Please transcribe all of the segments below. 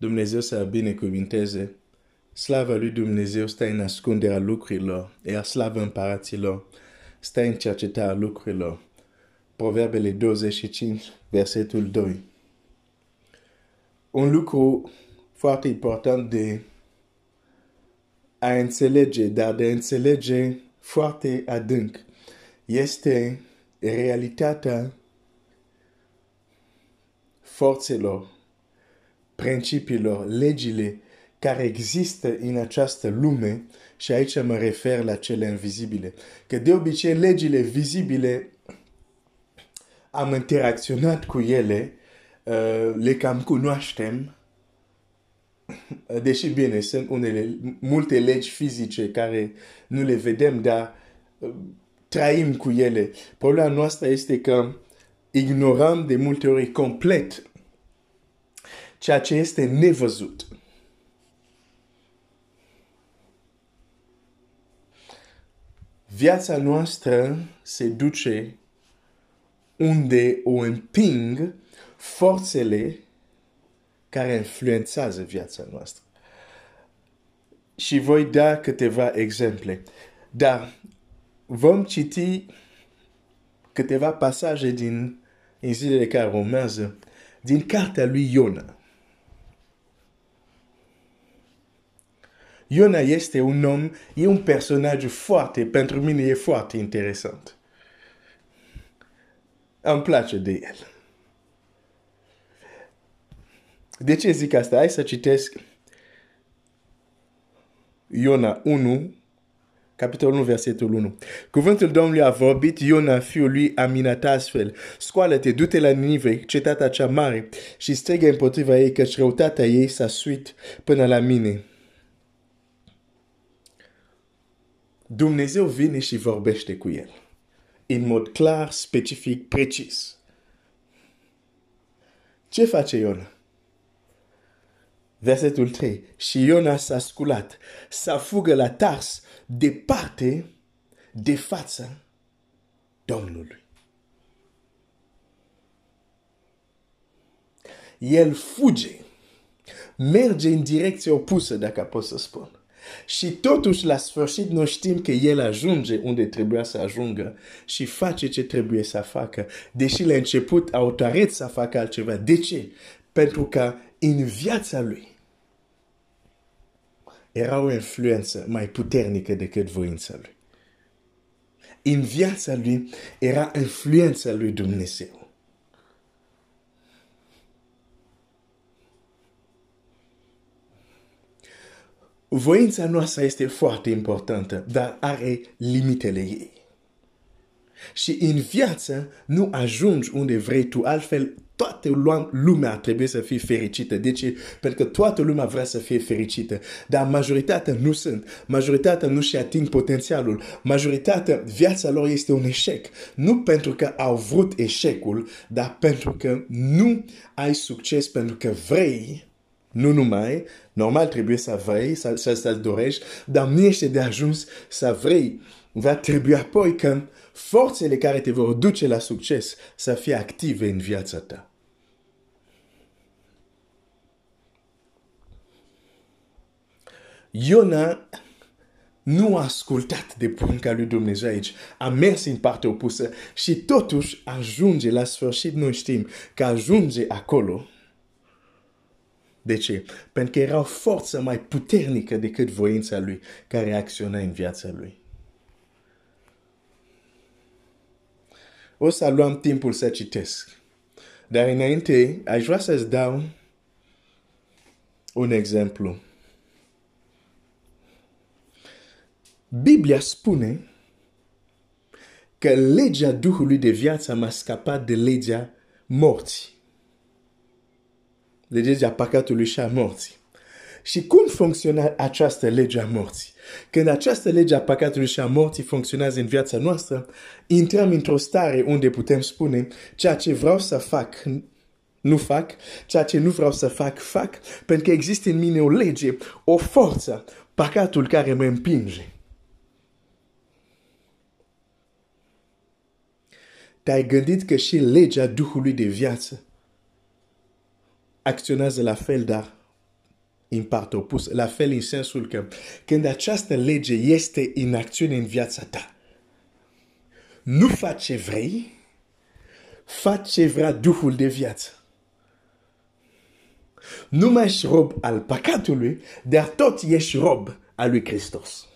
Dumnezeu să binecuvinteze. Slava lui Dumnezeu stă în ascunderea lucrurilor, iar slava împăraților stă în cercetarea lucrurilor. Proverbele 25, versetul 2. Un lucru foarte important de a înțelege, dar de a înțelege foarte adânc, este realitatea forțelor principiilor, legile care există în această lume și aici mă refer la cele invizibile. Că de obicei legile vizibile am interacționat cu ele, uh, le cam cunoaștem, deși bine, sunt unele, multe legi fizice care nu le vedem, dar uh, trăim cu ele. Problema noastră este că ignorăm de multe ori complet ceea ce este nevăzut. Viața noastră se duce unde o împing forțele care influențează viața noastră. Și voi da câteva exemple. Dar vom citi câteva pasaje din în zilele care urmează din cartea lui Iona. Iona este un om, e un personaj foarte, pentru mine e foarte interesant. Îmi place de el. De ce zic asta? Hai să citesc Iona 1, capitolul 1, versetul 1. Cuvântul Domnului a vorbit Iona, fiul lui Aminat astfel. Scoală-te, du-te la Ninive, cetatea cea mare, și strigă împotriva ei, căci răutatea ei s-a suit până la mine. Dumnezeu vine și vorbește cu el. În mod clar, specific, precis. Ce face Iona? Versetul 3. Și Iona s-a sculat, s-a fugă la Tars, departe de fața Domnului. El fuge, merge în direcție opusă, dacă pot să spun. Și totuși, la sfârșit, noi știm că el ajunge unde trebuia să ajungă și face ce trebuie să facă. Deși la început a hotărât să facă altceva. De ce? Pentru că în viața lui era o influență mai puternică decât voința lui. În viața lui era influența lui Dumnezeu. Voința noastră este foarte importantă, dar are limitele ei. Și în viață nu ajungi unde vrei tu, altfel toată lumea trebuie să fie fericită. De ce? Pentru că toată lumea vrea să fie fericită. Dar majoritatea nu sunt. Majoritatea nu și ating potențialul. Majoritatea, viața lor este un eșec. Nu pentru că au vrut eșecul, dar pentru că nu ai succes, pentru că vrei nu numai, normal trebuie să vrei, să, să, să dorești, dar nu este de ajuns să vrei. Va trebui apoi că forțele care te vor duce la succes să fie active în viața ta. Iona nu a ascultat de porunca lui Dumnezeu aici, a mers în partea opusă și totuși ajunge la sfârșit, noi știm că ajunge acolo de ce? Pentru că era o forță mai puternică decât voința lui care acționa în viața lui. O să luăm timpul să citesc. Dar înainte, aș vrea să-ți dau un exemplu. Biblia spune că legea Duhului de viață m-a scapat de legea morții legea păcatului și a morții. Și cum funcționa această lege a morții? Când această lege a păcatului și a morții funcționează în viața noastră, intrăm într-o stare unde putem spune ceea ce vreau să fac, nu fac, ceea ce nu vreau să fac, fac, pentru că există în mine o lege, o forță, păcatul care mă împinge. Te-ai gândit că și legea Duhului de viață acționează la fel, dar în partea opusă, la fel în sensul că când această lege este în acțiune în viața ta, nu faci ce vrei, faci ce vrea Duhul de viață. Nu mai ești rob al păcatului, dar tot ești rob al lui Hristos.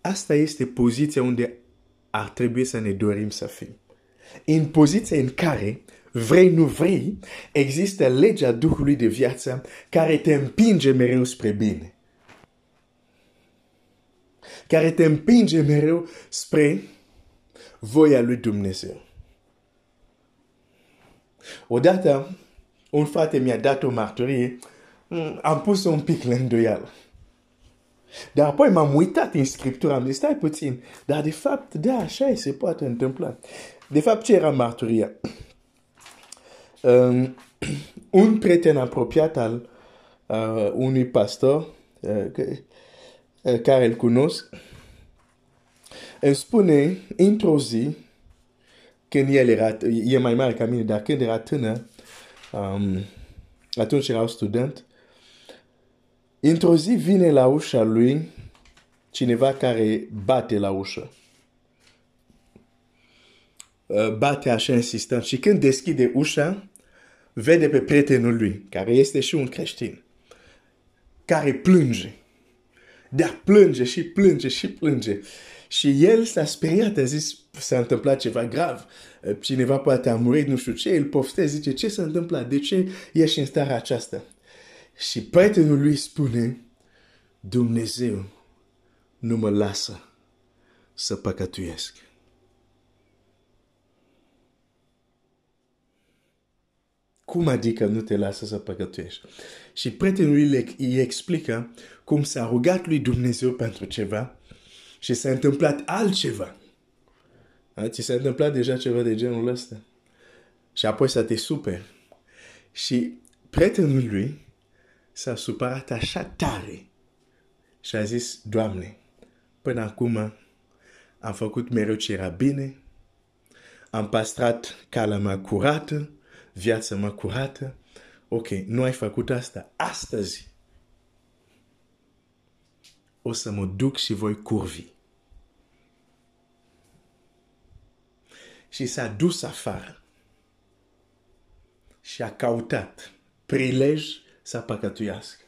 Asta este poziția unde ar trebui să ne dorim să fim. În poziția în care, vrei nu vrei, există legea Duhului de viață care te împinge mereu spre bine. Care te împinge mereu spre voia lui Dumnezeu. Odată, un frate mi-a dat o martorie, am pus un pic la îndoială. Dar apoi m-am uitat în scriptură, am zis, stai puțin, dar de fapt, da, așa se poate întâmpla. De fapt, ce era marturia? Um, un prieten apropiat al uh, unui pastor uh, uh, care îl cunosc, îmi spune într-o zi, când el era, e mai mare ca mine, dar când era tânăr, um, atunci era student, într-o zi vine la ușa lui cineva care bate la ușă. Uh, bate așa insistent și când deschide ușa, vede pe prietenul lui, care este și un creștin, care plânge. Dar plânge și plânge și plânge. Și el s-a speriat, a zis, s-a întâmplat ceva grav, uh, cineva poate a murit, nu știu ce, el pofte, zice, ce s-a întâmplat, de ce ești în starea aceasta? Și prietenul lui spune, Dumnezeu nu mă lasă să păcătuiesc. Cum adică nu te lasă să păcătuiești? Și prietenul lui îi explică cum s-a rugat lui Dumnezeu pentru ceva și s-a întâmplat altceva. A, ți s-a întâmplat deja ceva de genul ăsta. Și apoi să te super. Și prietenul lui s-a supărat așa tare. Și a zis, Doamne, până acum am făcut mereu ce era bine, am pastrat calea mea curată, viața mea curată, ok, nu ai făcut asta, astăzi o să mă duc și voi curvi. Și s-a dus afară și a cautat prilej să păcătuiască.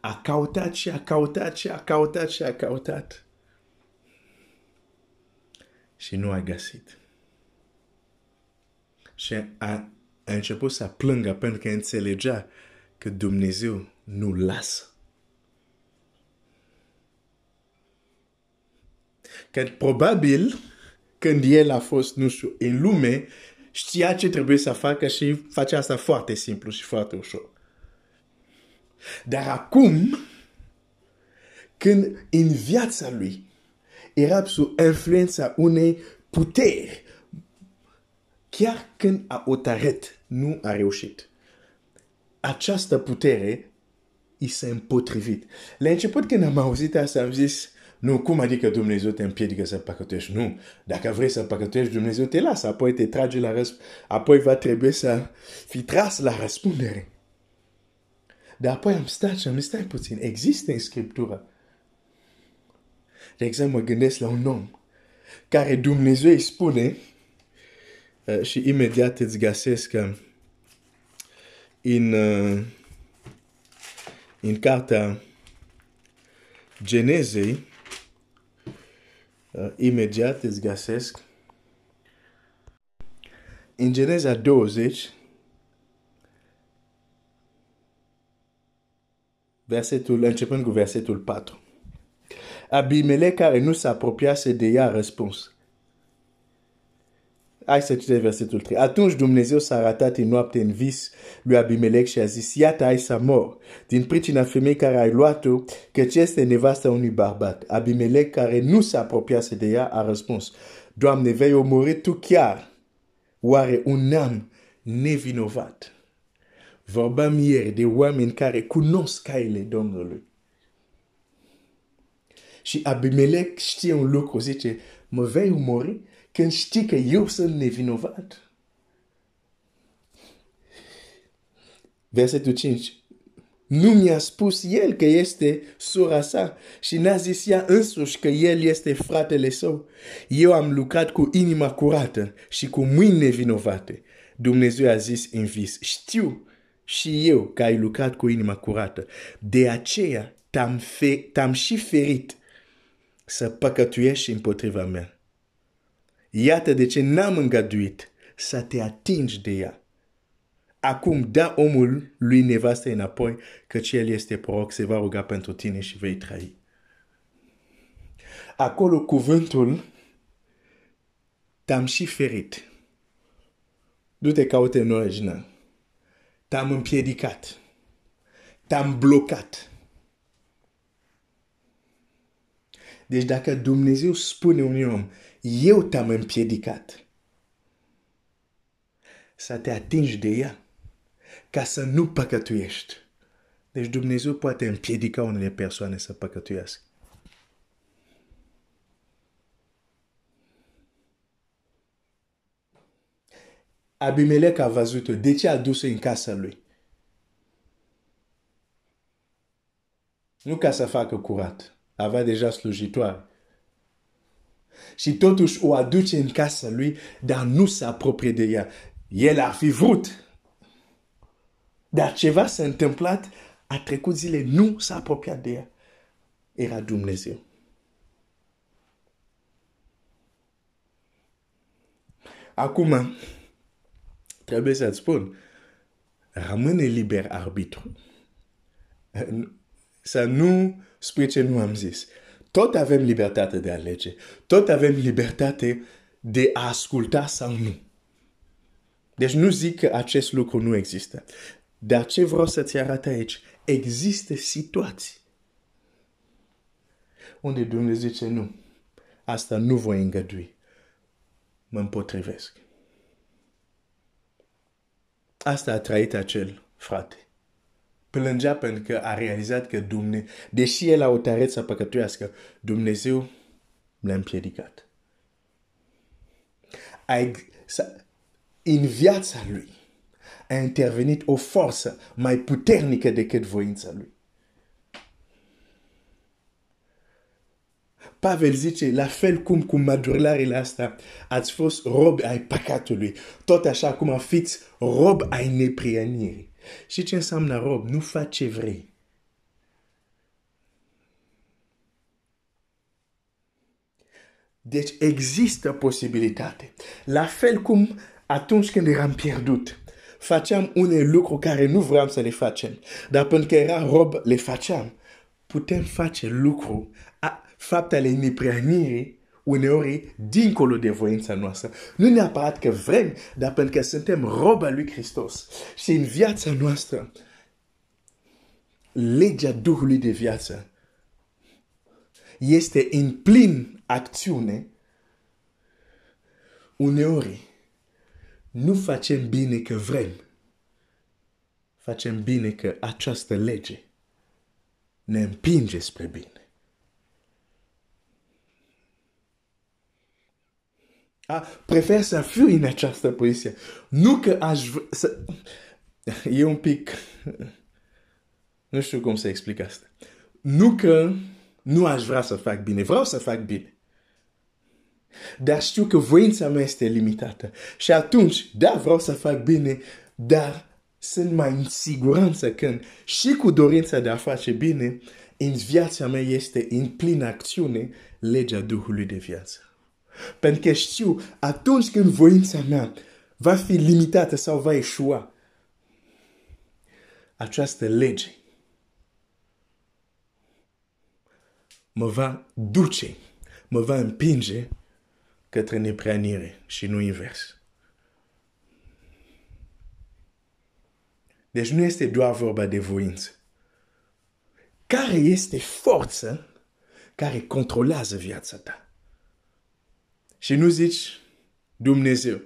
A cautat și a cautat și a cautat și a cautat. Și nu a găsit. Și a, a început să plângă pentru că înțelegea că Dumnezeu nu lasă. Că probabil când el a fost, nu știu, în lume, știa ce trebuie să facă și face asta foarte simplu și foarte ușor. Dar acum, când în viața lui era sub influența unei puteri, chiar când a otărât, nu a reușit. Această putere i s-a împotrivit. La început când am auzit asta, am zis, nu, cum adică Dumnezeu te împiedică să păcătuiești? Nu. Dacă vrei să păcătuiești, Dumnezeu te lasă, apoi te trage la răspundere. Apoi va trebui să fii tras la răspundere. Dar apoi am stat și am zis, stai puțin, există în Scriptură. De exemplu, mă gândesc la un om care Dumnezeu îi spune uh, și imediat îți găsesc uh, în, uh, în cartea Genezei, uh, imediat îți găsesc în Geneza 20, versetul, începând cu versetul 4. Abimelech care nu se apropiase de ea a răspuns. Hai să citesc versetul 3. Atunci Dumnezeu s-a arătat în noapte în vis lui Abimelech și a zis, iată ai să mor, din pricina femei care ai luat-o, căci este nevasta unui barbat. Abimelech care nu se apropiase de ea a răspuns, Doamne, vei omori tu chiar, oare un neam nevinovat? Vorbeam ieri de oameni care cunosc caile Domnului. Și Abimelech știe un lucru, zice, mă vei omori când știi că eu sunt nevinovat. Versetul 5. Nu mi-a spus el că este sora sa și n-a zis ea însuși că el este fratele său. Eu am lucrat cu inima curată și cu mâini nevinovate. Dumnezeu a zis în vis, știu și eu că ai lucrat cu inima curată. De aceea t-am fe- t-am și ferit să păcătuiești împotriva mea. Iată de ce n-am îngăduit să te atingi de ea. Acum da omul lui nevastă înapoi, căci el este proroc, se va ruga pentru tine și vei trăi. Acolo cuvântul te-am și ferit. Du-te caute în original. Te-am împiedicat. Te-am blocat. Deci dacă Dumnezeu spune unui om, eu te-am împiedicat, să te atingi de ea, ca să nu păcătuiești. Deci Dumnezeu poate împiedica unele persoane să păcătuiască. Abimelec a văzut-o. De ce a dus-o în casa lui? Nu ca să facă curat. Avea deja slujitoare. Și totuși o aduce în casa lui, dar nu se apropie de ea. El ar fi vrut. Dar ceva s-a întâmplat, a trecut zile, nu s-a apropiat de ea. Era Dumnezeu. Acum, trebuie să-ți spun, rămâne liber arbitru. Să nu spui ce nu am zis. Tot avem libertate de a alege. Tot avem libertate de a asculta sau nu. Deci nu zic că acest lucru nu există. Dar ce vreau să-ți arăt aici? Există situații unde Dumnezeu zice nu. Asta nu voi îngădui. Mă împotrivesc. Asta a trăit acel frate. Plângea pentru că a realizat că Dumnezeu, deși el a o taret să păcătuiască, Dumnezeu l-a împiedicat. A, în viața lui a intervenit o forță mai puternică decât voința lui. Pavel zice, la fel cum cu madurilarea asta ați fost rob ai păcatului, tot așa cum fiți rob ai neprienirii. Și ce înseamnă rob? Nu faci ce vrei. Deci există posibilitate. La fel cum atunci când eram pierdut, făceam unele lucruri care nu vreau să le facem, dar pentru că era rob, le făceam. Putem face lucruri, faptele nepreanirii, uneori dincolo de voința noastră. Nu neapărat că vrem, dar pentru că suntem roba lui Hristos. Și în viața noastră, legea Duhului de viață este în plin acțiune uneori nu facem bine că vrem. Facem bine că această lege ne împinge spre bine. A, prefer să fiu în această poziție. Nu că aș să... E un pic... Nu știu cum să explic asta. Nu că nu aș vrea să fac bine. Vreau să fac bine. Dar știu că voința mea este limitată. Și atunci, da, vreau să fac bine, dar sunt mai în siguranță când și cu dorința de a face bine, în viața mea este în plină acțiune legea Duhului de viață. Pentru că știu, atunci când voința mea va fi limitată sau va eșua, această lege mă va duce, mă va împinge către nepreanire și nu invers. Deci nu este doar vorba de voință. Care este forța care controlează viața ta? Și nu zici Dumnezeu.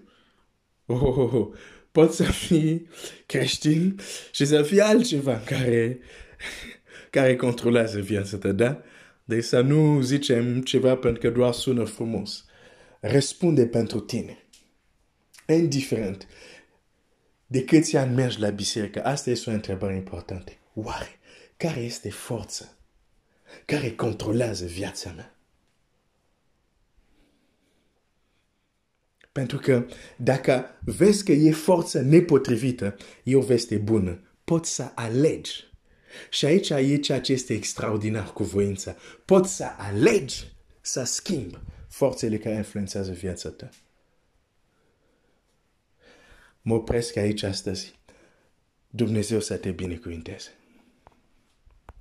Oh, oh, oh, oh. Poți să fii creștin și să fii altceva care, care controlează viața ta, da? Deci să nu zicem ceva pentru că doar sună frumos. Răspunde pentru tine. Indiferent. de câți ani mergi la biserică? Asta este o întrebare importantă. Oare, care este forța care controlează viața mea? Pentru că dacă vezi că e forță nepotrivită, e o veste bună. Poți să alegi. Și aici e ceea ce este extraordinar cu voința. Poți să alegi să schimbi forțele care influențează viața ta. Mă opresc aici astăzi. Dumnezeu să te binecuvinteze.